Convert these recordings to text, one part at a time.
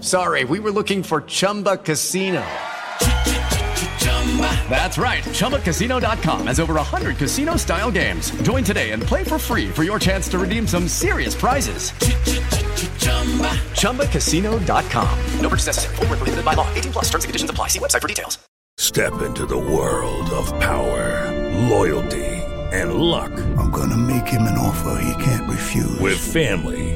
sorry. We were looking for Chumba Casino. That's right. ChumbaCasino.com has over 100 casino style games. Join today and play for free for your chance to redeem some serious prizes. ChumbaCasino.com. No purchase necessary. Void where prohibited by law. 18 plus terms and conditions apply. See website for details. Step into the world of power, loyalty, and luck. I'm going to make him an offer he can't refuse. With family,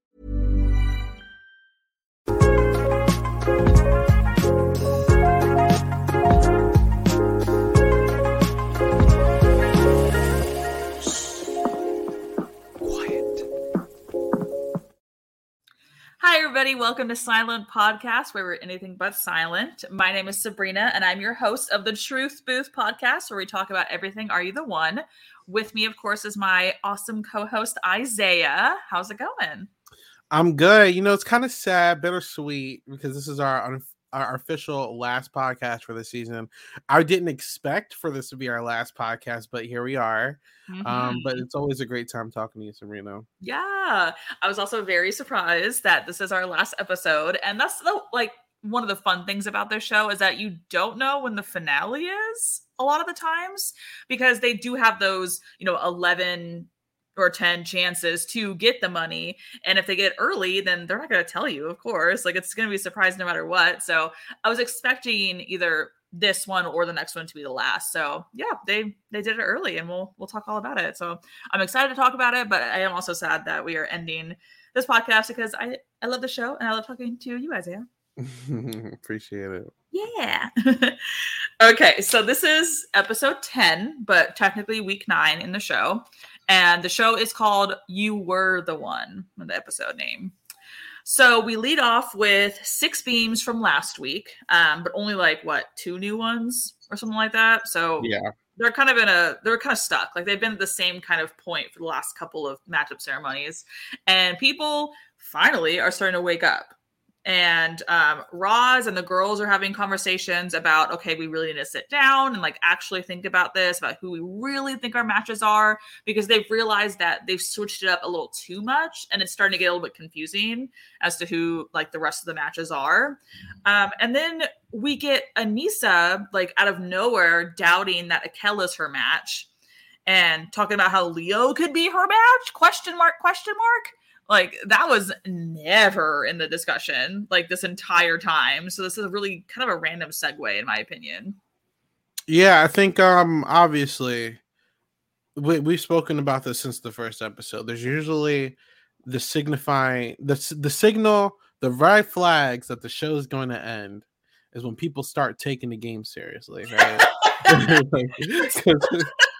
Everybody. Welcome to Silent Podcast, where we're anything but silent. My name is Sabrina, and I'm your host of the Truth Booth podcast, where we talk about everything Are You the One? With me, of course, is my awesome co host, Isaiah. How's it going? I'm good. You know, it's kind of sad, bittersweet, because this is our our official last podcast for the season. I didn't expect for this to be our last podcast, but here we are. Mm-hmm. Um, but it's always a great time talking to you, Sabrina. Yeah, I was also very surprised that this is our last episode, and that's the like one of the fun things about this show is that you don't know when the finale is a lot of the times because they do have those you know 11 or 10 chances to get the money. And if they get early, then they're not going to tell you, of course. Like it's going to be a surprise no matter what. So I was expecting either this one or the next one to be the last. So yeah, they they did it early and we'll we'll talk all about it. So I'm excited to talk about it, but I am also sad that we are ending this podcast because I I love the show and I love talking to you, Isaiah. Appreciate it. Yeah. okay, so this is episode 10, but technically week 9 in the show. And the show is called You Were the One, the episode name. So we lead off with six beams from last week, um, but only like what two new ones or something like that. So yeah, they're kind of in a they're kind of stuck. Like they've been at the same kind of point for the last couple of matchup ceremonies, and people finally are starting to wake up and um, Roz and the girls are having conversations about okay, we really need to sit down and like actually think about this, about who we really think our matches are, because they've realized that they've switched it up a little too much, and it's starting to get a little bit confusing as to who like the rest of the matches are. Um, and then we get Aneesa like out of nowhere doubting that Akela's her match and talking about how Leo could be her match? Question mark? Question mark? Like that was never in the discussion like this entire time. So this is a really kind of a random segue in my opinion. Yeah, I think um obviously we, we've spoken about this since the first episode. There's usually the signifying the the signal, the red flags that the show is going to end is when people start taking the game seriously, right?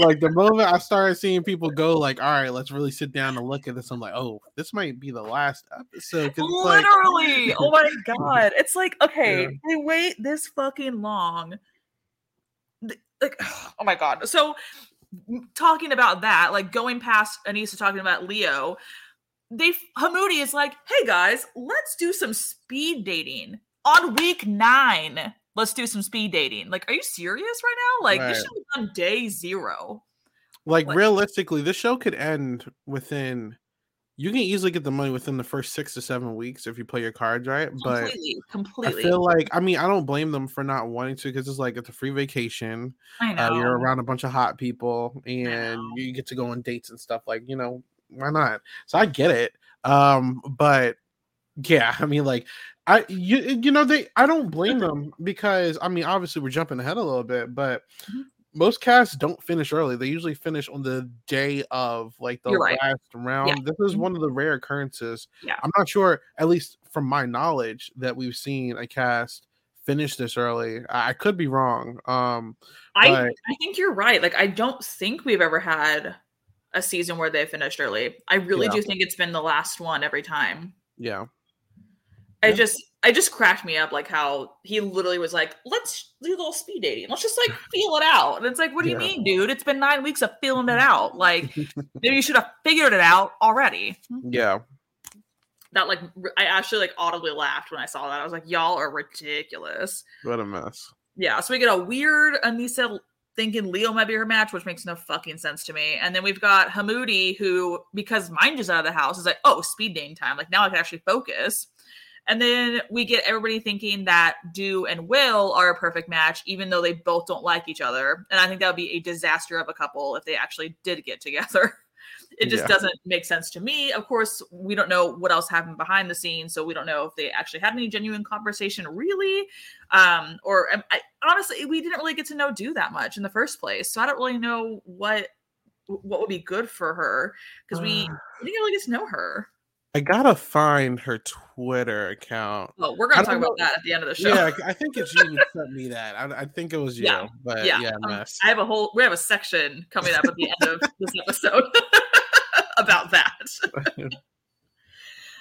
like, the moment I started seeing people go like, "All right, let's really sit down and look at this," I'm like, "Oh, this might be the last episode. it's like- Literally. oh my god. It's like, okay, Yeah. they wait this fucking long. Like, oh my god. So talking about that, like going past Anissa talking about Leo, they Hamoudi is like, hey guys, let's do some speed dating on week nine. Let's do some speed dating. Like, are you serious right now? Like, this Right. should be on day zero. like Like- realistically, this show could end within. You can easily get the money within the first six to seven weeks if you play your cards right. But Completely, I feel like I mean I don't blame them for not wanting to because it's like it's a free vacation. I Uh, you're around a bunch of hot people and you get to go on dates and stuff. Like you know why not? So I get it. Um, but yeah, I mean like I you you know they I don't blame them because I mean obviously we're jumping ahead a little bit, but Mm-hmm. most casts don't finish early. They usually finish on the day of like the You're right. last round. This is Mhm. one of the rare occurrences. Yeah. I'm not sure, at least from my knowledge, that we've seen a cast finish this early. I, I could be wrong. Um I but I think you're right. Like I don't think we've ever had a season where they finished early. I really Yeah. do think it's been the last one every time. yeah. I just I just cracked me up like how he literally was like, let's do a little speed dating. Let's just like feel it out. And it's like, what do you mean, dude? It's been nine weeks of feeling it out. Like maybe you should have figured it out already. Yeah. That like I actually like audibly laughed when I saw that. I was like, y'all are ridiculous. What a mess. Yeah, so we get a weird Anissa thinking Leo might be her match, which makes no fucking sense to me. And then we've got Hamoudi, who, because Mind is out of the house, is like, oh, speed dating time. Like now I can actually focus. And then we get everybody thinking that Do and Will are a perfect match, even though they both don't like each other. And I think that would be a disaster of a couple if they actually did get together. It just Yeah. doesn't make sense to me. Of course, we don't know what else happened behind the scenes, so we don't know if they actually had any genuine conversation, really. Um, or um, I, honestly, we didn't really get to know Do that much in the first place, so I don't really know what what would be good for her because we, we didn't really get to know her. I gotta find her Twitter account. Well, we're gonna talk don't about that at the end of the show. Yeah, I think it's you who sent me that. I, I think it was you, yeah, but yeah. yeah, um. I have a whole we have a section coming up at the end of this episode about that.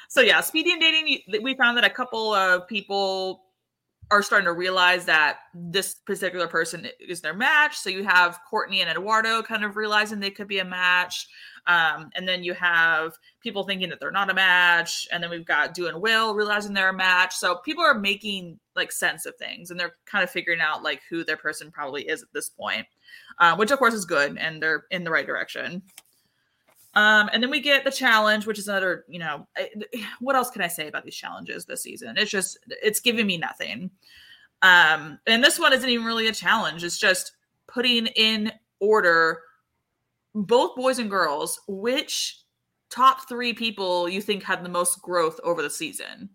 so yeah, speedy and dating. We found that a couple of people are starting to realize that this particular person is their match. So you have Courtney and Eduardo kind of realizing they could be a match. Um, and then you have people thinking that they're not a match. And then we've got Do and Will realizing they're a match. So people are making like sense of things and they're kind of figuring out like who their person probably is at this point, uh, which of course is good and they're in the right direction. Um, and then we get the challenge, which is another, you know, what else can I say about these challenges this season? It's just, it's giving me nothing. Um, and this one isn't even really a challenge. It's just putting in order both boys and girls, which top three people you think had the most growth over the season.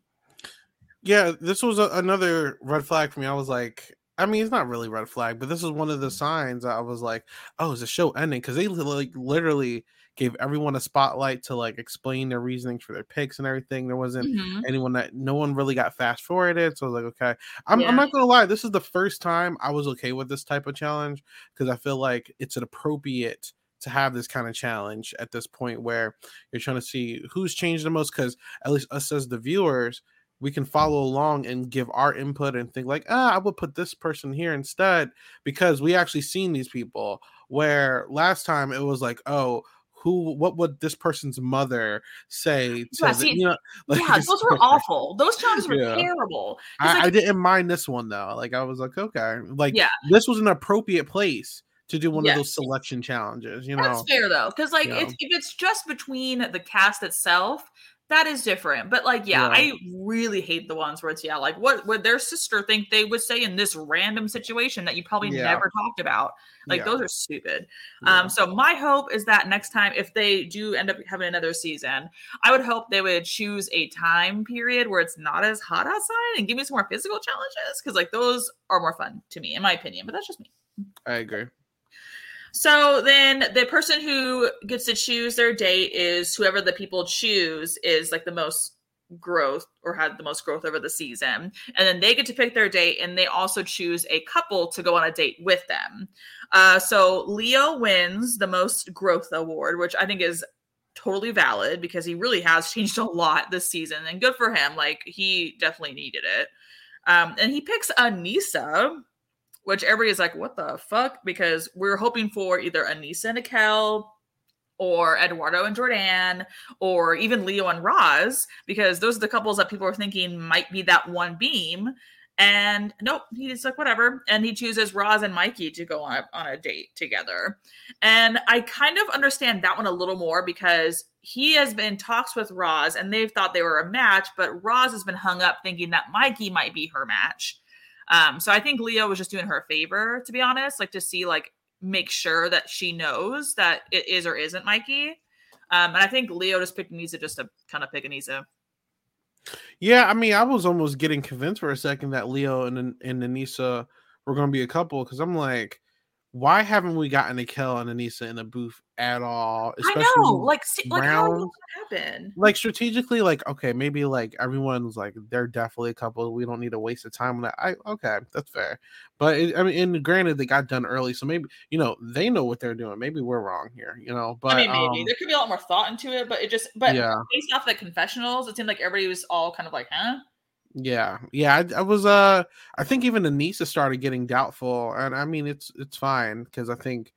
Yeah, this was a, another red flag for me. I was like, I mean, it's not really red flag, but this is one of the signs I was like, oh, is the show ending? Because they li- like literally gave everyone a spotlight to like explain their reasonings for their picks and everything. There wasn't Mhm. anyone that no one really got fast forwarded. So I was like, okay, I'm, Yeah. I'm not gonna lie, this is the first time I was okay with this type of challenge because I feel like it's an appropriate to have this kind of challenge at this point where you're trying to see who's changed the most because at least us as the viewers we can follow along and give our input and think like ah i would put this person here instead because we actually seen these people where last time it was like oh who what would this person's mother say to Yeah, the, you know like yeah, those were awful. Those challenges were Yeah. terrible. I, like, I didn't mind this one though like i was like okay like Yeah. this was an appropriate place to do one of those selection challenges you know That's fair though, because like if it's just between the cast itself, that is different. But like, yeah, Yeah. I really hate the ones where it's yeah, like what would their sister think they would say in this random situation that you probably Yeah. never talked about? Like Yeah. those are stupid. Um, so my hope is that next time, if they do end up having another season, I would hope they would choose a time period where it's not as hot outside and give me some more physical challenges because like those are more fun to me, in my opinion. But that's just me. i agree So then the person who gets to choose their date is whoever the people choose is like the most growth or had the most growth over the season. And then they get to pick their date and they also choose a couple to go on a date with them. Uh, so Leo wins the most growth award, which I think is totally valid because he really has changed a lot this season and good for him. Like he definitely needed it. Um, and he picks Aneesa, which everybody is like, what the fuck? Because we're hoping for either Aneesa and Akel or Eduardo and Jordan, or even Leo and Roz, because those are the couples that people are thinking might be that one beam. And nope, he's like, whatever. And he chooses Roz and Mikey to go on a, on a date together. And I kind of understand that one a little more because he has been talks with Roz and they've thought they were a match, but Roz has been hung up thinking that Mikey might be her match. Um, so I think Leo was just doing her a favor, to be honest, like to see like make sure that she knows that it is or isn't Mikey. Um, and I think Leo just picked Aneesa just to kind of pick Aneesa. Yeah, I mean, I was almost getting convinced for a second that Leo and and Aneesa were going to be a couple because I'm like, why haven't we gotten a Akel and Aneesa in a booth at all? Especially I know, like, like how happen? Like strategically, like okay, maybe like everyone's like they're definitely a couple. We don't need to waste of time on that. I okay, that's fair. But it, I mean, and granted, they got done early, so maybe you know they know what they're doing. Maybe we're wrong here, you know. But I mean, maybe um, there could be a lot more thought into it. But it just, but yeah. based off the confessionals, it seemed like everybody was all kind of like, huh? Yeah, yeah, I, I, was. Uh, I think even Aneesa started getting doubtful, and I mean, it's it's fine because I think,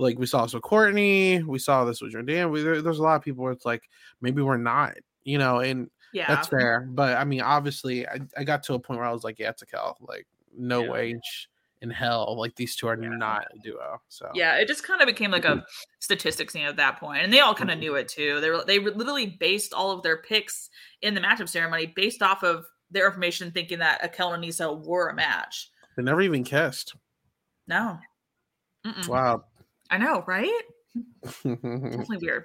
like, we saw this with Courtney, we saw this with Jordan. We, there, there's a lot of people where it's like maybe we're not, you know, and yeah, that's fair. But I mean, obviously, I, I got to a point where I was like, yeah, it's Akel, like, no yeah. way in hell, like these two are yeah. not a duo. So yeah, it just kind of became like a statistics thing at that point, and they all kind of knew it too. They were they literally based all of their picks in the matchup ceremony based off of their information thinking that Akel and Aneesa were a match. They never even kissed. No. Mm-mm. Wow. I know, right? Definitely weird.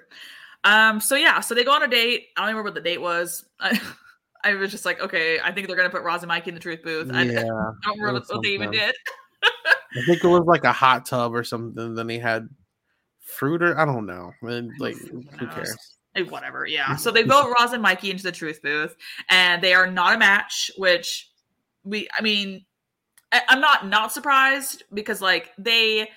Um, so yeah, so they go on a date. I don't remember what the date was. I, I was just like, okay, I think they're gonna put Roz and Mikey in the truth booth. I, yeah, I don't remember what, they even did. I think it was like a hot tub or something. Then they had fruit or I don't know. Like, who cares? Eh, whatever. Yeah. So they vote Roz and Mikey into the truth booth, and they are not a match. Which we, I mean, I, I'm not not surprised because like they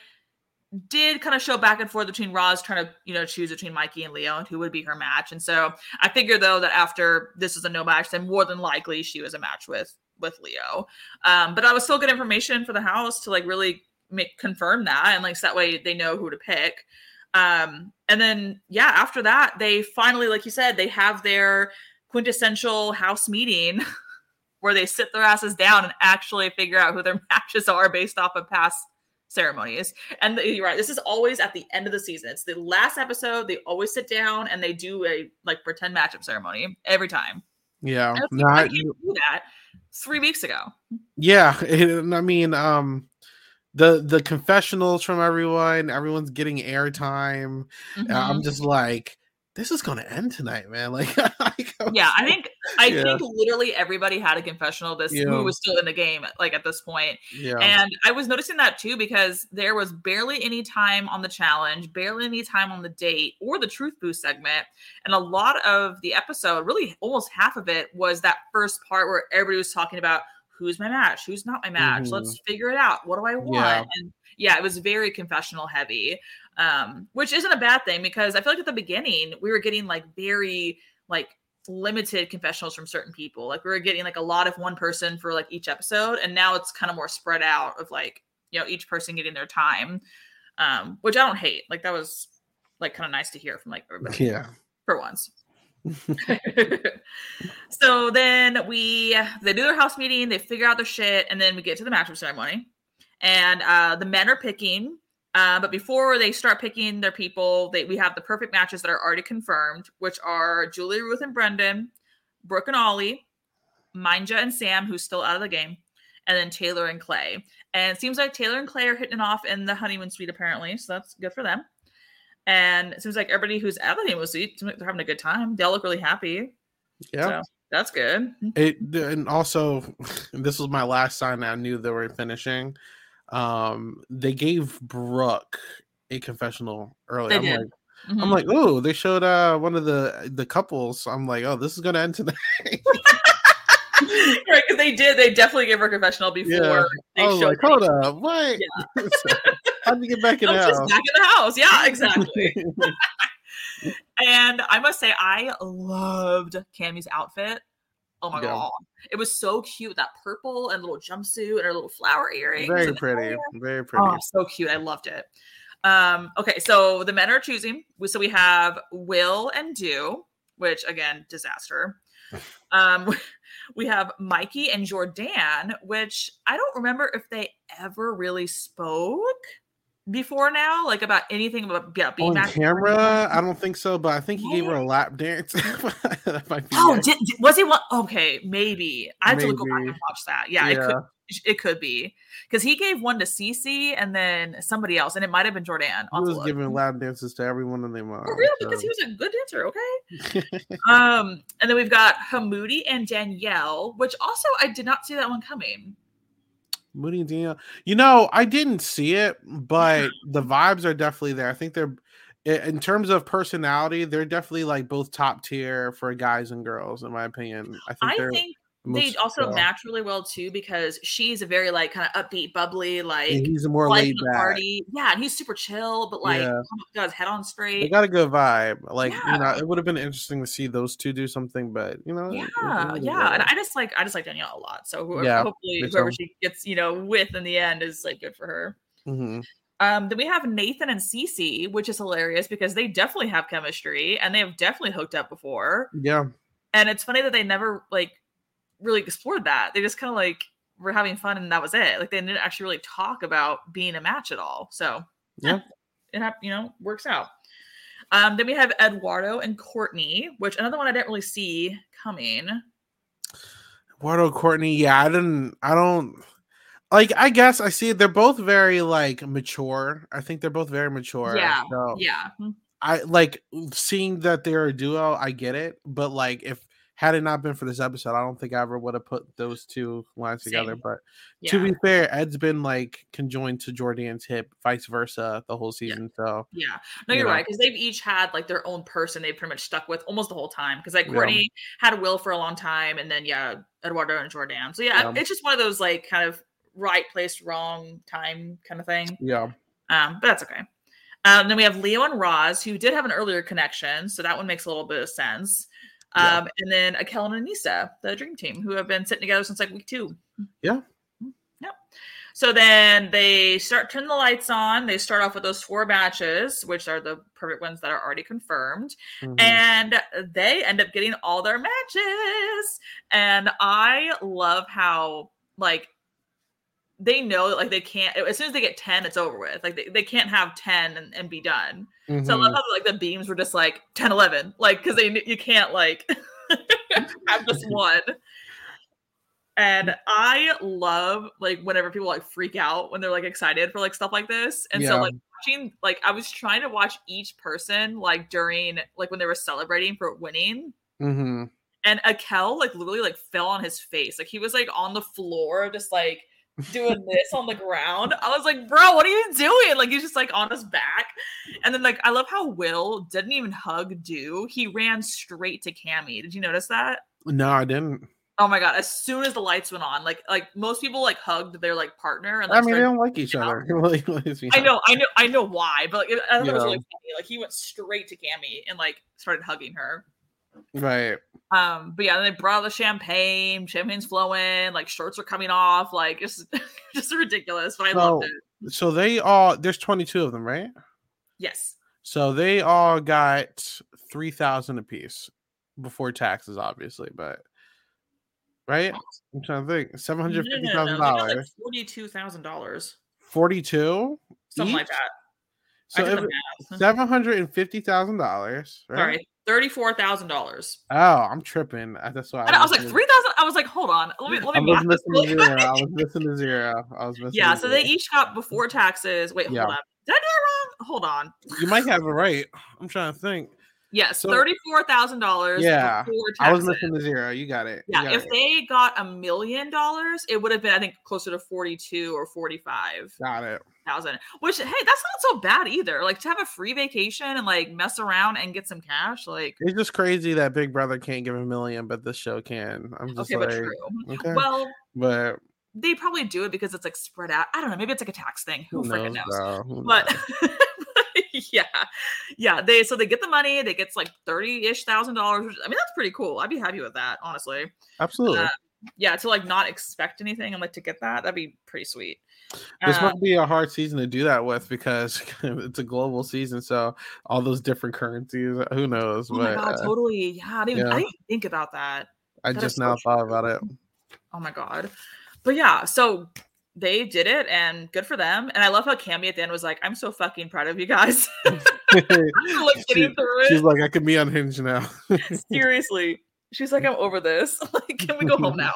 did kind of show back and forth between Roz trying to, you know, choose between Mikey and Leo and who would be her match. And so I figure though that after this is a no match, then more than likely she was a match with with Leo. Um, but I was still good information for the house to like really make confirm that and like so that way they know who to pick. Um, and then yeah, after that, they finally, like you said, they have their quintessential house meeting where they sit their asses down and actually figure out who their matches are based off of past ceremonies. And the, you're right, this is always at the end of the season. It's the last episode. They always sit down and they do a like pretend matchup ceremony every time. Yeah, I do that three weeks ago. Yeah, and I mean, um, the the confessionals from everyone everyone's getting airtime mm-hmm. i'm just like this is gonna end tonight man like, like yeah i think i yeah. think literally everybody had a confessional this yeah. who was still in the game like at this point yeah. and i was noticing that too because there was barely any time on the challenge barely any time on the date or the truth boost segment and a lot of the episode really almost half of it was that first part where everybody was talking about who's my match who's not my match mm-hmm. let's figure it out what do i want yeah. and yeah it was very confessional heavy um which isn't a bad thing because i feel like at the beginning we were getting like very like limited confessionals from certain people. Like we were getting like a lot of one person for like each episode and now it's kind of more spread out of like you know each person getting their time um which i don't hate. Like that was like kind of nice to hear from like everybody yeah. for once. So then we they do their house meeting, they figure out their shit, and then we get to the matchup ceremony. And uh, the men are picking, uh, but before they start picking their people, they we have the perfect matches that are already confirmed, which are Julie, Ruth, and Brendan, Brooke and Ollie, Minja and Sam, who's still out of the game, and then Taylor and Clay. And it seems like Taylor and Clay are hitting off in the honeymoon suite, apparently. So that's good for them. And it seems like everybody who's at the honeymoon suite, they're having a good time. They all look really happy. Yeah. So that's good. It and also this was my last sign I knew they were finishing. Um they gave Brooke a confessional early. They I'm did. like, Mhm. I'm like, oh, they showed uh one of the the couples. I'm like, oh, this is gonna end tonight. right, because they did. They definitely gave her a confessional before yeah. they I was showed like, hold up, what? Yeah. How'd you get back in the house? back in the house. Yeah, exactly. and I must say, I loved Kamie's outfit. Oh my Yeah. god, it was so cute. That purple and little jumpsuit and her little flower earrings. Very pretty, very pretty. Oh, so cute. I loved it. Um, okay, so the men are choosing. So we have Will and Do, which again, disaster. Um, we have Mikey and Jordan, which I don't remember if they ever really spoke before now, like about anything about yeah, being On matched- camera, I don't think so, but I think he gave her a lap dance. That might be Oh, did, was he one? Okay, maybe I have to go back and watch that. Yeah, it could it could be because he gave one to Cece and then somebody else, and it might have been Jordan. he I'll have to was giving lap dances to everyone in their mom. For real, because he was a good dancer. Okay. um, and then we've got Hamoudi and Danielle, which also I did not see that one coming. Moody and Danielle. You know, I didn't see it, but the vibes are definitely there. I think they're in terms of personality, they're definitely like both top tier for guys and girls, in my opinion. I think I they're think they also uh, match really well too because she's a very like kind of upbeat, bubbly, like he's a more laid back. party. Yeah, and he's super chill, but like Yeah. got his head on straight. They got a good vibe. Like, you know, it would have been interesting to see those two do something, but you know, yeah, it- yeah, and I just like I just like Danielle a lot. So whoever, Yeah, hopefully whoever she gets, you know, with in the end is like good for her. Mhm. Um, then we have Nathan and Cece, which is hilarious because they definitely have chemistry and they have definitely hooked up before. yeah. And it's funny that they never like really explored that. They just kind of like were having fun and that was it. Like they didn't actually really talk about being a match at all. So Yeah. it hap- you know works out. Um, then we have Eduardo and Courtney, which another one I didn't really see coming. Eduardo Courtney, yeah, I didn't I don't like I guess I see it. They're both very like mature. I think they're both very mature. yeah, So yeah. Mm. I like seeing that they're a duo, I get it. But like if had it not been for this episode, I don't think I ever would have put those two lines together. Same. But to be fair, Ed's been like conjoined to Jordan's hip, vice versa, the whole season. So Yeah, no, you you're know. right because they've each had like their own person they've pretty much stuck with almost the whole time. Because like Yeah. Courtney had Will for a long time, and then yeah, Eduardo and Jordan. So yeah, Yeah. it's just one of those like kind of right place, wrong time kind of thing. yeah. Um, but that's okay. Um, then we have Leo and Roz, who did have an earlier connection, so that one makes a little bit of sense. Yeah. Um, and then Akel and Anissa, the dream team, who have been sitting together since like week two. Yeah. Yep. So then they start turning the lights on. They start off with those four matches, which are the perfect ones that are already confirmed. Mhm. And they end up getting all their matches. And I love how, like, they know that like they can't as soon as they get 10 it's over with like they, they can't have 10 and, and be done so i love Mhm. how like the beams were just like 10 11 like because they you can't like have just one and i love like whenever people like freak out when they're like excited for like stuff like this and so like watching like i was trying to watch each person like during like when they were celebrating for winning Mhm. and Akel like literally like fell on his face. Like he was like on the floor, just like doing this on the ground. I was like, bro, what are you doing? Like he's just like on his back. And then like I love how Will didn't even hug Do. He ran straight to Kamie. Did you notice that? No, I didn't. Oh my god! As soon as the lights went on, like like most people like hugged their like partner and I mean, they don't like each other. Like, I know, I know, I know why, but like, I thought it was really funny. Like he went straight to Kamie and like started hugging her. Right. Um, but yeah, they brought out the champagne, champagne's flowing, like shirts are coming off, like just just ridiculous. But I So, loved it. so they all there's 22 of them, right? Yes. So they all got three thousand apiece before taxes, obviously, but right? I'm trying to think. Seven hundred No, no, fifty no, no, thousand like dollars. forty-two thousand dollars, Forty-two. something like that. So I did the if math. seven hundred and fifty thousand dollars, right? Sorry, thirty-four thousand dollars. Oh, I'm tripping. That's why And I was like three thousand. I was like, hold on, let me let I me. was missing zero. I was missing the zero. I was missing. Yeah, so they each got before taxes. Wait, Yeah. hold on. Did I do it wrong? Hold on. You might have it right. I'm trying to think. Yes, So- thirty-four thousand dollars. Yeah, I was missing the zero. You got it. Yeah, got if it. they got a million dollars, it would have been I think closer to forty-two or forty-five got it. thousand. Which hey, that's not so bad either. Like to have a free vacation and like mess around and get some cash, like It's just crazy that Big Brother can't give a million, but this show can. I'm just okay, like, but true. okay. Well, but they probably do it because it's like spread out. I don't know. Maybe it's like a tax thing. Who, who freaking knows, knows? Who But yeah, yeah. They so they get the money. They get like thirty ish thousand dollars. I mean, that's pretty cool. I'd be happy with that, honestly. Absolutely. Uh, yeah, to like not expect anything and like to get that, that'd be pretty sweet. This Um, might be a hard season to do that with because it's a global season, so all those different currencies. Who knows? Oh my but god, uh, totally. Yeah, I didn't, yeah. I didn't think about that. I That just so now true. thought about it. Oh my god. But yeah, so they did it and good for them. And I love how Kamie at the end was like, I'm so fucking proud of you guys. like She- she's like, I can be unhinged now. Seriously. She's like, I'm over this. like, can we go home now?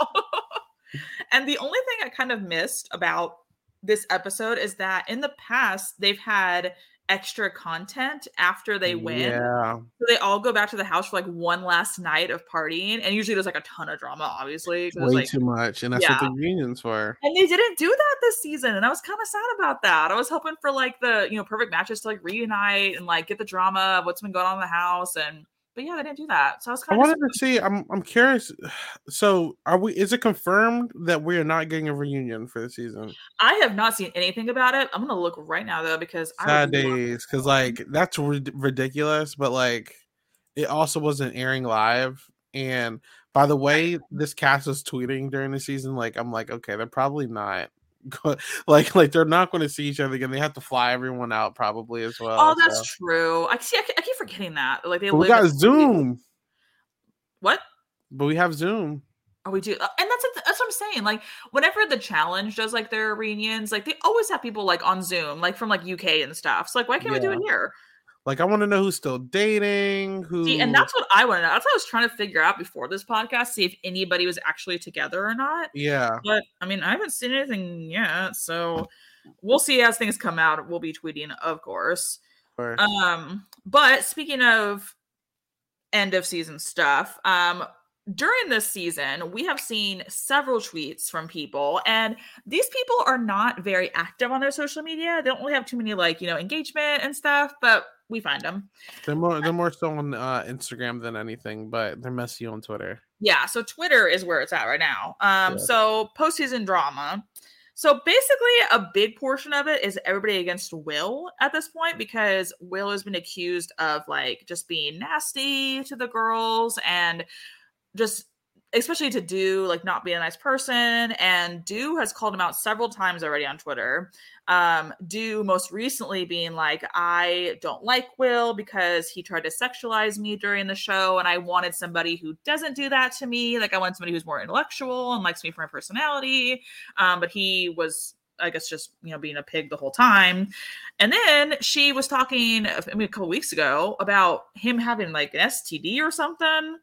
and the only thing I kind of missed about this episode is that in the past they've had extra content after they win. Yeah. So they all go back to the house for like one last night of partying. And usually there's like a ton of drama, obviously. Way like, too much, and that's Yeah. what the reunions were. and they didn't do that this season, and I was kind of sad about that. I was hoping for like the you know perfect matches to like reunite and like get the drama of what's been going on in the house, and but yeah, they didn't do that. So I was I kind of I wanted to see. I'm I'm curious. So, are we? Is it confirmed that we are not getting a reunion for the season? I have not seen anything about it. I'm gonna look right now though because I Sad days, because like that's rid- ridiculous. But like, it also wasn't airing live. And by the way, this cast was tweeting during the season. Like, I'm like, okay, they're probably not. Like, like they're not going to see each other again. They have to fly everyone out probably as well. Oh, that's so. true. I see. I, I keep forgetting that. Like they we got Zoom. What? But we have Zoom. Oh, we do, uh, and that's that's what I'm saying. Like, whenever the challenge does like their reunions, like they always have people like on Zoom, like from like UK and stuff. So like, why can't we do it here? Like, I want to know who's still dating. Who? See, and that's what I want to know. That's what I was trying to figure out before this podcast, see if anybody was actually together or not. Yeah. But I mean, I haven't seen anything yet, so we'll see as things come out. We'll be tweeting, of course. Um, but speaking of end of season stuff, um, during this season, we have seen several tweets from people, and these people are not very active on their social media. They don't really have too many like you know engagement and stuff, but we find them. They're more they're more so on uh, Instagram than anything, but they're messy on Twitter. Yeah, so Twitter is where it's at right now. Um, Yeah. so postseason drama. So basically, a big portion of it is everybody against Will at this point because Will has been accused of like just being nasty to the girls and just especially to do like not be a nice person and do has called him out several times already on twitter um do most recently being like i don't like will because he tried to sexualize me during the show and i wanted somebody who doesn't do that to me like i want somebody who's more intellectual and likes me for my personality um but he was I guess just you know being a pig the whole time, and then she was talking I mean a couple weeks ago about him having like an STD or something.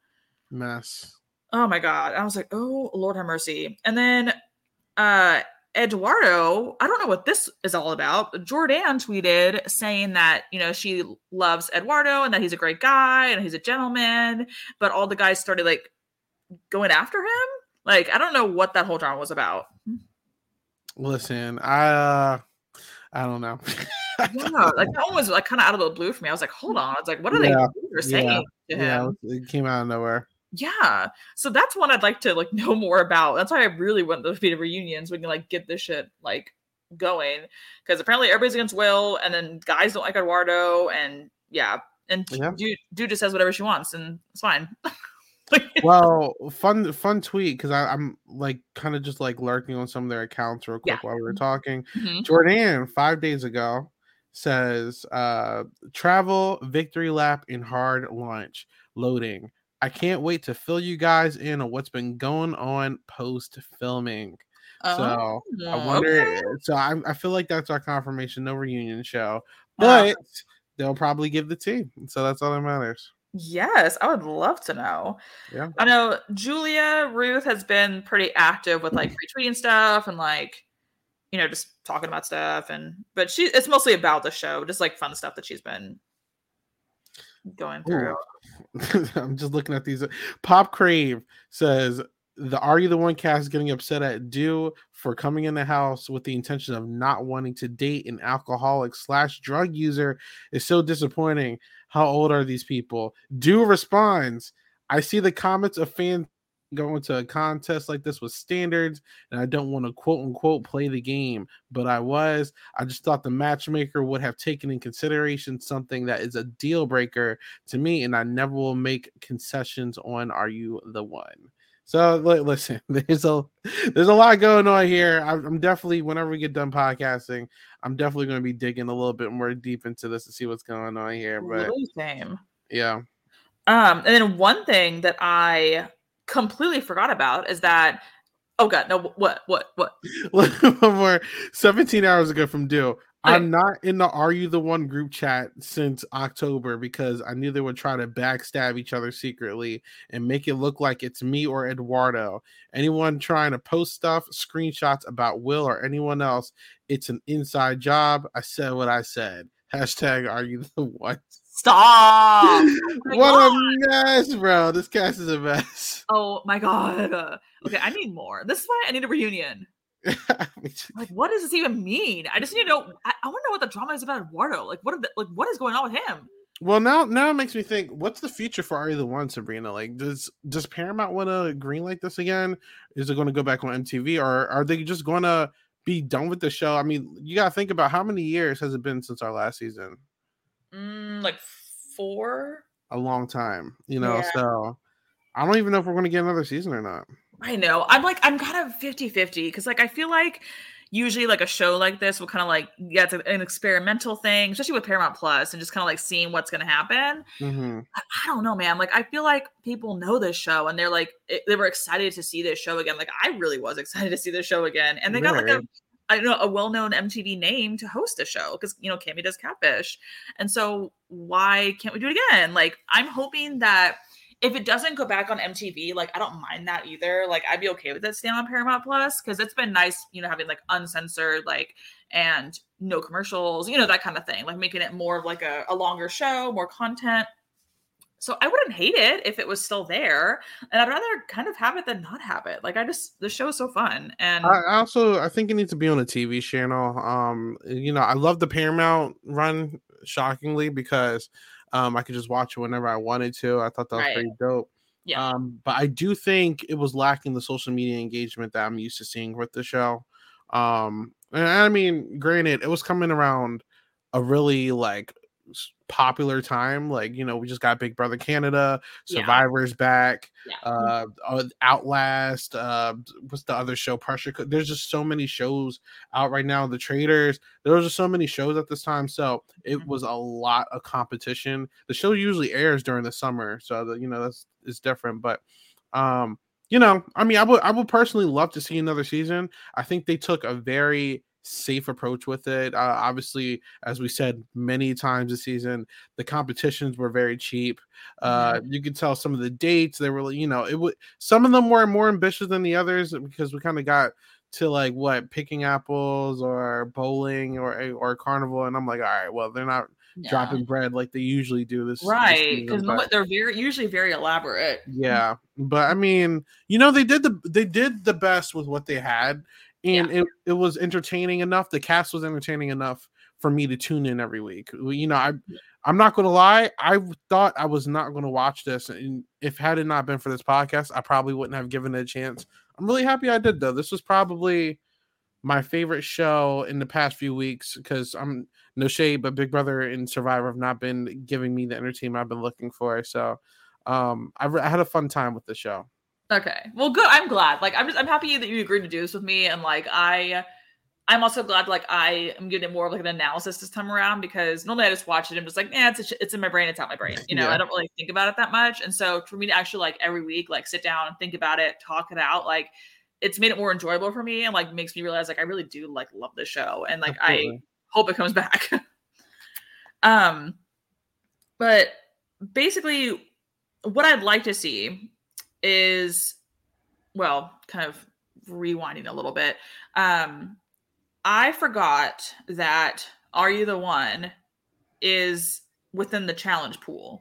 Mess. Oh my god. I was like, oh Lord have mercy. And then uh Eduardo, I don't know what this is all about. Jordan tweeted saying that, you know, she loves Eduardo and that he's a great guy and he's a gentleman, but all the guys started like going after him. Like, I don't know what that whole drama was about. Listen, I uh, I don't know. Yeah, like that one was like kind of out of the blue for me. I was like, hold on. It's like, what are Yeah, they saying yeah, to yeah, him? it came out of nowhere. Yeah. So that's one I'd like to like know more about. That's why I really want the be reunions. We can like get this shit like going. Because apparently everybody's against Will, and then guys don't like Eduardo, and yeah. And Yeah. dude, dude just says whatever she wants, and it's fine. well, fun fun tweet because I'm like kind of just like lurking on some of their accounts real quick Yeah. while we were talking. Mhm. Jordan five days ago says uh travel victory lap in hard launch loading. I can't wait to fill you guys in on what's been going on post filming. Oh, so I Oh, wonder. okay. So I, I feel like that's our confirmation. No reunion show, but they'll probably give the tea. So that's all that matters. Yes, I would love to know. Yeah. I know Julia Ruth has been pretty active with like retweeting stuff and like, you know, just talking about stuff and but she it's mostly about the show, just like fun stuff that she's been going through. I'm just looking at these. Uh, Pop Crave says the Are You the One cast getting upset at Do for coming in the house with the intention of not wanting to date an alcoholic slash drug user is so disappointing. How old are these people? Do responds, I see the comments of fans going to a contest like this with standards, and I don't want to quote unquote play the game, but I was. I just thought the matchmaker would have taken in consideration something that is a deal breaker to me, and I never will make concessions on Are You the One? So listen, there's a there's a lot going on here. I'm definitely whenever we get done podcasting, I'm definitely going to be digging a little bit more deep into this to see what's going on here. But same. Yeah. Um, and then one thing that I completely forgot about is that oh god, no, what, what, what? One more. 17 hours ago from Do. Okay. I'm not in the Are You the One group chat since October because I knew they would try to backstab each other secretly and make it look like it's me or Eduardo. Anyone trying to post stuff, screenshots about Will or anyone else, it's an inside job. I said what I said. Hashtag Are You the One? Stop! Oh what god. a mess, bro. This cast is a mess. Oh my god. Okay, I need more. This is why I need a reunion. like, what does this even mean? I just need to know. I, I want to know what the drama is about Eduardo. Like, what? The, like, what is going on with him? Well, now now it makes me think. What's the future for Are You the One, Sabrina? Like, does does Paramount want to green like this again? Is it going to go back on MTV, or are they just going to be done with the show? I mean, you got to think about how many years has it been since our last season? Mm, like four. A long time, you know. Yeah. So I don't even know if we're going to get another season or not. I know. I'm like, I'm kind of 50 50 because, like, I feel like usually, like, a show like this will kind of like, yeah, it's an experimental thing, especially with Paramount Plus and just kind of like seeing what's going to happen. Mm-hmm. I, I, don't know, man. Like, I feel like people know this show and they're like, it, they were excited to see this show again. Like, I really was excited to see this show again. And they got like a, I know a well-known MTV name to host a show because you know Kamie does Catfish, and so why can't we do it again? Like I'm hoping that if it doesn't go back on MTV, like I don't mind that either. Like I'd be okay with it staying on Paramount Plus because it's been nice, you know, having like uncensored, like and no commercials, you know, that kind of thing. Like making it more of like a, a longer show, more content. So I wouldn't hate it if it was still there, and I'd rather kind of have it than not have it. Like I just the show is so fun, and I also I think it needs to be on a TV channel. Um, you know, I love the Paramount run shockingly because um, I could just watch it whenever I wanted to. I thought that was right. pretty dope. Yeah. Um, but I do think it was lacking the social media engagement that I'm used to seeing with the show. Um, and I mean, granted, it was coming around a really like popular time. Like, you know, we just got Big Brother Canada, Survivor's yeah. back, yeah. uh, uh, Outlast, uh, what's the other show? Pressure. There's just so many shows out right now. The Traitors There was just so many shows at this time, so it mm-hmm. was a lot of competition. The show usually airs during the summer, so the, you know that's it's different. But um, you know, I mean, I would I would personally love to see another season. I think they took a very safe approach with it. Uh, obviously, as we said many times this season, the competitions were very cheap. Uh, mm-hmm. You could tell some of the dates they were, you know, it would some of them were more ambitious than the others because we kind of got to like what picking apples or bowling or or carnival, and I'm like, all right, well, they're not. Yeah. dropping bread like they usually do this right because they're very usually very elaborate yeah but i mean you know they did the they did the best with what they had and yeah. it, it was entertaining enough the cast was entertaining enough for me to tune in every week. You know i i'm not gonna lie i thought i was not gonna watch this and if had it not been for this podcast i probably wouldn't have given it a chance. I'm really happy i did though. This was probably my favorite show in the past few weeks because i'm no shade but big brother and survivor have not been giving me the entertainment i've been looking for so um i, I had a fun time with the show Okay. Well, good. I'm glad. Like, I'm just, I'm happy that you agreed to do this with me. And like, I, I'm also glad, like, I am getting more of like an analysis this time around because normally I just watch it and I'm just like, yeah, it's, a, it's in my brain. It's out my brain. You know, yeah. I don't really think about it that much. And so for me to actually like every week, like sit down and think about it, talk it out, like, it's made it more enjoyable for me and like makes me realize like I really do like love the show and like Absolutely. I hope it comes back. um, but basically, what I'd like to see is well, kind of rewinding a little bit. Um, I forgot that Are You the One is within the challenge pool.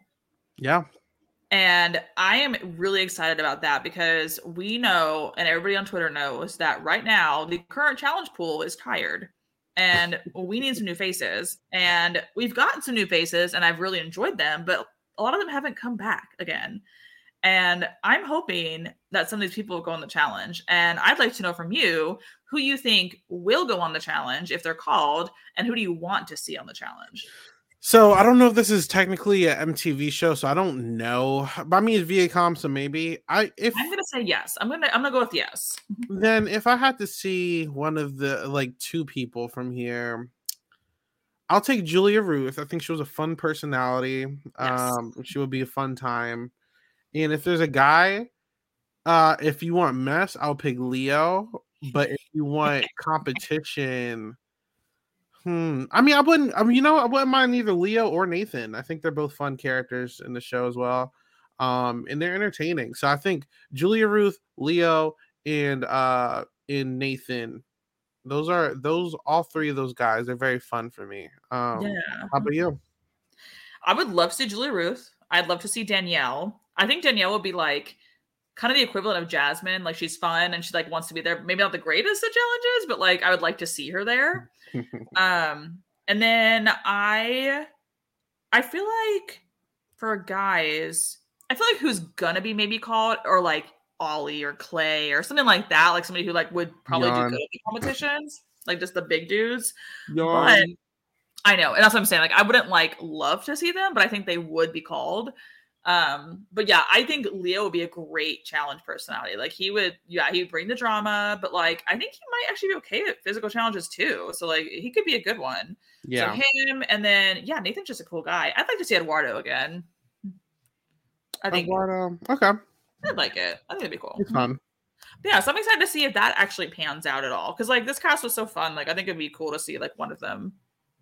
Yeah. And I am really excited about that because we know, and everybody on Twitter knows, that right now the current challenge pool is tired and we need some new faces. And we've gotten some new faces and I've really enjoyed them, but a lot of them haven't come back again. And I'm hoping that some of these people will go on the challenge. And I'd like to know from you who you think will go on the challenge if they're called, and who do you want to see on the challenge? So I don't know if this is technically a MTV show, so I don't know. But I mean, it's Viacom, so maybe I. If I'm gonna say yes, I'm gonna I'm gonna go with yes. then if I had to see one of the like two people from here, I'll take Julia Ruth. I think she was a fun personality. Yes. Um, she would be a fun time. And if there's a guy, uh, if you want mess, I'll pick Leo. But if you want competition, hmm, I mean, I wouldn't. I mean, you know, I wouldn't mind either Leo or Nathan. I think they're both fun characters in the show as well, um, and they're entertaining. So I think Julia Ruth, Leo, and uh, and Nathan. Those are those all three of those guys. They're very fun for me. Um, Yeah. How about you? I would love to see Julia Ruth. I'd love to see Danielle. I think Danielle would be like kind of the equivalent of Jasmine. Like she's fun and she like wants to be there. Maybe not the greatest at challenges, but like I would like to see her there. um, and then I I feel like for guys, I feel like who's gonna be maybe called or like Ollie or Clay or something like that, like somebody who like would probably Yawn. do good at the competitions, like just the big dudes. Yawn. But I know, and that's what I'm saying. Like, I wouldn't like love to see them, but I think they would be called. Um, but yeah, I think Leo would be a great challenge personality. Like he would, yeah, he would bring the drama, but like I think he might actually be okay at physical challenges too. So like he could be a good one. Yeah. So him, and then yeah, Nathan's just a cool guy. I'd like to see Eduardo again. I think Eduardo. Okay. I'd like it. I think it'd be cool. It's fun. But yeah, so I'm excited to see if that actually pans out at all. Because like this cast was so fun. Like I think it'd be cool to see like one of them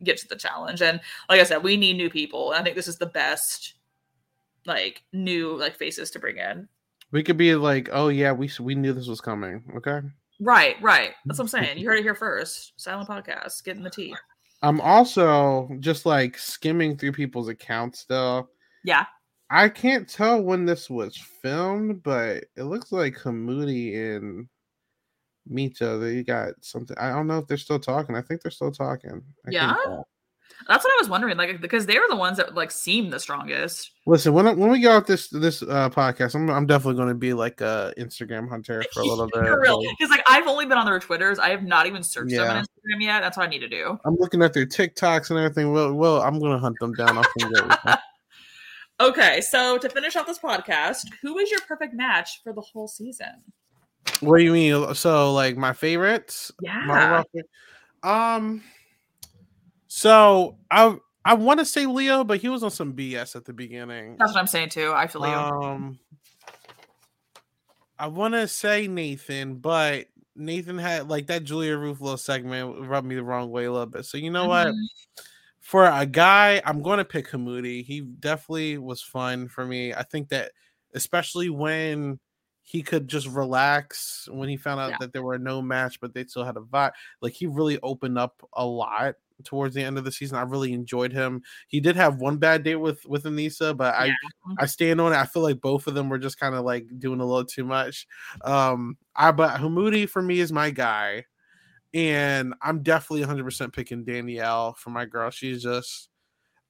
get to the challenge. And like I said, we need new people. And I think this is the best like new like faces to bring in. We could be like, oh yeah, we we knew this was coming. Okay. Right, right. That's what I'm saying. You heard it here first. Silent podcast, getting the tea. I'm also just like skimming through people's accounts still. Yeah. I can't tell when this was filmed, but it looks like Hamoudi and Mita, they got something. I don't know if they're still talking. I think they're still talking. I Yeah? That's what I was wondering. Like because they were the ones that like seem the strongest. Listen, when I- when we get off this this uh, podcast, I'm I'm definitely going to be like a Instagram hunter for a little bit. For real. like, Because like I've only been on their Twitters. I have not even searched them on Instagram yet. That's what I need to do. I'm looking at their TikToks and everything. Well, well, I'm going to hunt them down. Okay, so to finish off this podcast, who is your perfect match for the whole season? What do you mean? So, like my favorites? Yeah. My um. So I I want to say Leo, but he was on some BS at the beginning. That's what I'm saying too. I feel you. Um. I want to say Nathan, but Nathan had like that Julia Ruth little segment rubbed me the wrong way a little bit. So you know what? Mhm. For a guy, I'm going to pick Hamoudi. He definitely was fun for me. I think that especially when he could just relax when he found out Yeah. that there were no match, but they still had a vibe. Like he really opened up a lot towards the end of the season. I really enjoyed him. He did have one bad date with with Anissa, but I I stand on it. I feel like both of them were just kind of like doing a little too much. Um, I but Hamoudi for me is my guy, and I'm definitely 100 percent picking Danielle for my girl. She's just,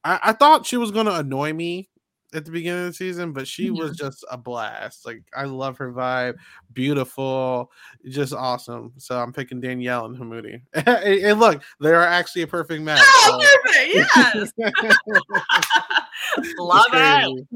I, I thought she was gonna annoy me at the beginning of the season, but she was just a blast. Like I love her vibe, beautiful, just awesome. So I'm picking Danielle and Hamoudi. and, look, they are actually a perfect match. Oh, so- Yes. Love it.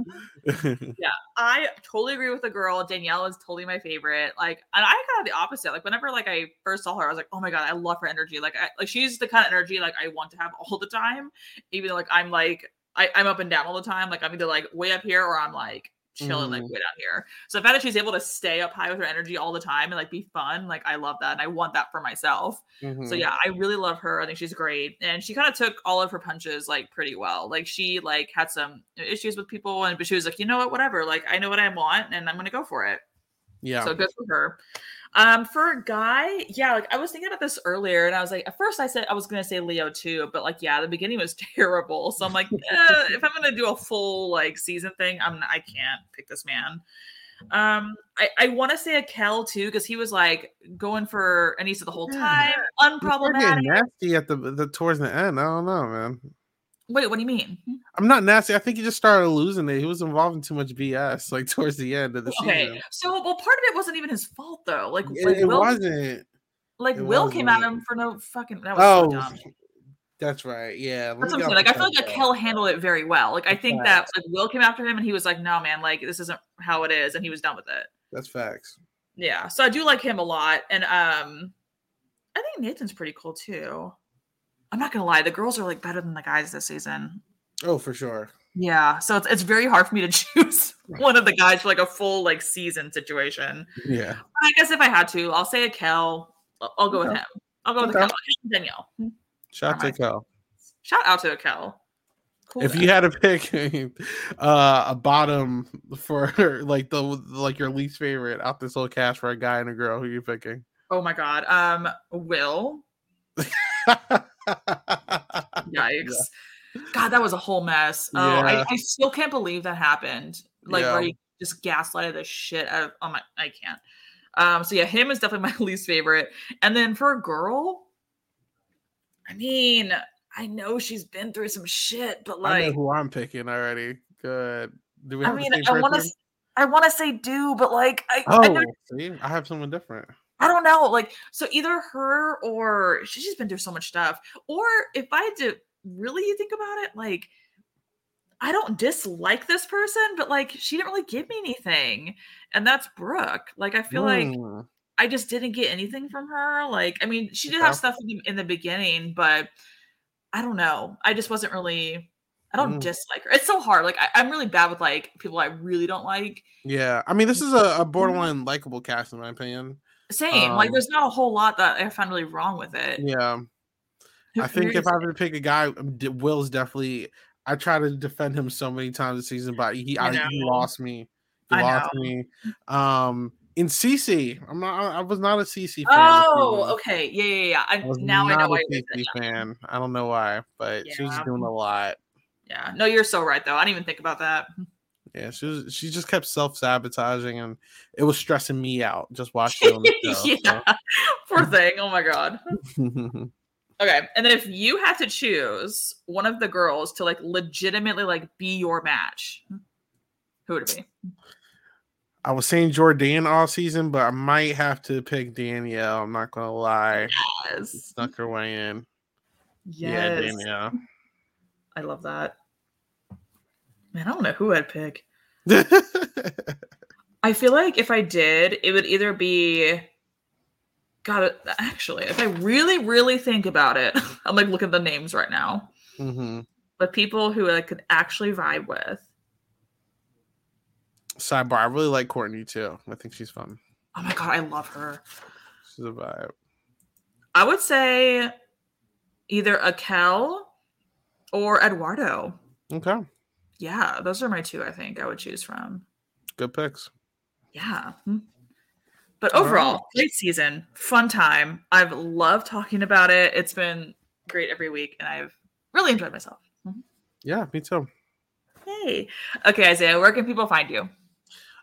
Yeah, I totally agree with the girl. Danielle is totally my favorite. Like, and I kind of the opposite. Like, whenever like I first saw her, I was like, oh my god, I love her energy. Like, I, like she's the kind of energy like I want to have all the time. Even though like I'm like I, I'm up and down all the time. Like I'm either like way up here or I'm like chilling like Mhm. way down here. So the fact that she's able to stay up high with her energy all the time and like be fun, like I love that, and I want that for myself. So Mhm. yeah, I really love her. I think she's great, and she kind of took all of her punches like pretty well. Like she like had some issues with people, and but she was like, you know what, whatever. Like I know what I want, and I'm gonna go for it. Yeah. So good for her. Um, for a guy, yeah, like I was thinking about this earlier, and I was like, at first I said I was gonna say Leo too, but like, yeah, the beginning was terrible. So I'm like, eh, if I'm gonna do a full like season thing, I'm I can't pick this man. Um, I, I want to say Akel too because he was like going for Anissa the whole time, Getting unproblematic. nasty at the, the towards the end. I don't know, man. Wait, what do you mean? I'm not nasty. I think he just started losing it. He was involved in too much BS, like towards the end of the Okay, season. so well, part of it wasn't even his fault though. Like, It, like it Will, wasn't. like it Will came at him for no fucking. That was so Oh, dumb. that's right. Yeah, That's what I'm saying. Like, I feel like Kel handled it very well. Like, I think that like Will came after him and he was like, "No, man, like this isn't how it is," and he was done with it. That's facts. Yeah, so I do like him a lot, and um, I think Nathan's pretty cool too. I'm not gonna lie, the girls are like better than the guys this season. Oh, for sure. Yeah, so it's it's very hard for me to choose one of the guys for like a full like season situation. Yeah. But I guess if I had to, I'll say Akel. I'll, I'll go with him. I'll go with Okay. Kel. Danielle. Shout out to Kel. Shout out to Akel. Cool If guy. you had to pick uh, a bottom for like the like your least favorite out this whole cast for a guy and a girl, who are you picking? Oh my god. Um, Will. Yikes. God, that was a whole mess. Oh, I, Yeah. I still can't believe that happened. Like where he just gaslighted the shit out of oh my I can't. Um, so yeah, him is definitely my least favorite. And then for a girl, I mean, I know she's been through some shit, but I know like who I'm picking already. Good. Do we I mean, I want to? I want to say do, but like I, I Oh, know see, I have someone different. I don't know. Like, so either her or she's just been through so much stuff. Or if I had to really think about it, like, I don't dislike this person, but like, she didn't really give me anything. And that's Brooke. Like, I feel like Mm. I just didn't get anything from her. Like, I mean, she did have stuff in the, in the beginning, but I don't know. I just wasn't really. I don't Mm. dislike her. It's so hard. Like I, I'm really bad with like people I really don't like. Yeah, I mean, this is a, a borderline likable cast in my opinion. Same. like Um, there's not a whole lot that I found really wrong with it. Yeah, I think if I were to pick a guy, um, Will's definitely. I try to defend him so many times this season, but he I I, he lost me. He I lost know. me. Um, in CC, I'm not. I was not a CC fan. Oh, okay. Yeah, yeah, yeah. I, I was now I know not why a CC fan. I don't know why, but she was doing a lot. Yeah. No, you're so right though. I didn't even think about that. Yeah, she was. She just kept self sabotaging, and it was stressing me out just watching on the show. yeah. Poor thing. Oh my god. Okay. And then if you had to choose one of the girls to like legitimately like be your match, who would it be? I was saying Jordan all season, but I might have to pick Danielle. I'm not gonna lie. Yes. Snuck her way in. Yeah, Yes. Danielle. I love that. Man, I don't know who I'd pick. I feel like if I did, it would either be God, actually, if I really, really think about it, I'm like looking at the names right now. hmm But people who I could actually vibe with. Sidebar: I really like Courtney too. I think she's fun. Oh my god, I love her. She's a vibe. I would say either Akel or Eduardo. Okay, Yeah, those are my two. I think I would choose from. good picks. Yeah. Hmm. But overall, right. great season, fun time. I've loved talking about it. It's been great every week, and I've really enjoyed myself. Yeah, me too. Hey, okay, Isaiah, where can people find you?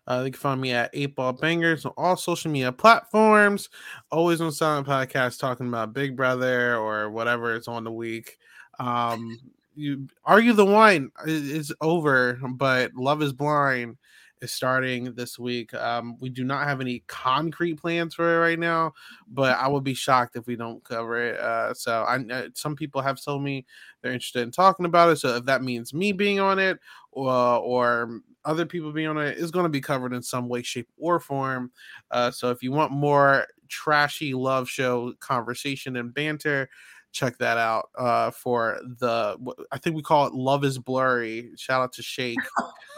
Uh, you can find me at Eight Ball Bangers on all social media platforms. Always on Silent Podcast talking about Big Brother or whatever it's on the week. Um, you Are You The One is over, but Love is Blind is starting this week. Um, we do not have any concrete plans for it right now, but I would be shocked if we don't cover it. Uh, so I uh, some people have told me they're interested in talking about it. So if that means me being on it or or other people being on it, it, is going to be covered in some way, shape, or form. Uh, so if you want more trashy love show conversation and banter, check that out uh, for the I think we call it Love is Blurry. Shout out to Shake.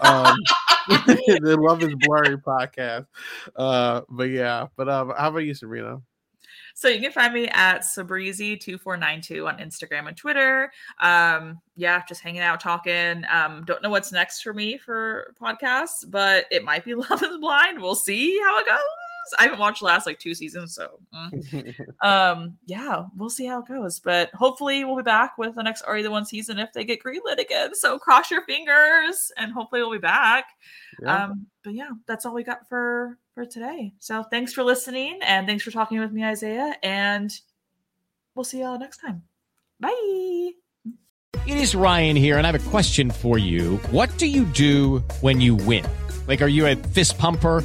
Um, the Love is Blurry podcast. Uh, but yeah, but um, how about you, Sabrina? So you can find me at sabreezy2492 on Instagram and Twitter. Um, yeah, just hanging out, talking. Um, don't know what's next for me for podcasts, but it might be Love is Blind. We'll see how it goes. I haven't watched the last like two seasons, so mm. um, yeah, we'll see how it goes. But hopefully, we'll be back with the next Are the One season if they get greenlit again. So cross your fingers, and hopefully, we'll be back. Yeah. Um, but yeah, that's all we got for for today. So thanks for listening, and thanks for talking with me, Isaiah. And we'll see y'all next time. Bye. It is Ryan here, and I have a question for you. What do you do when you win? Like, are you a fist pumper?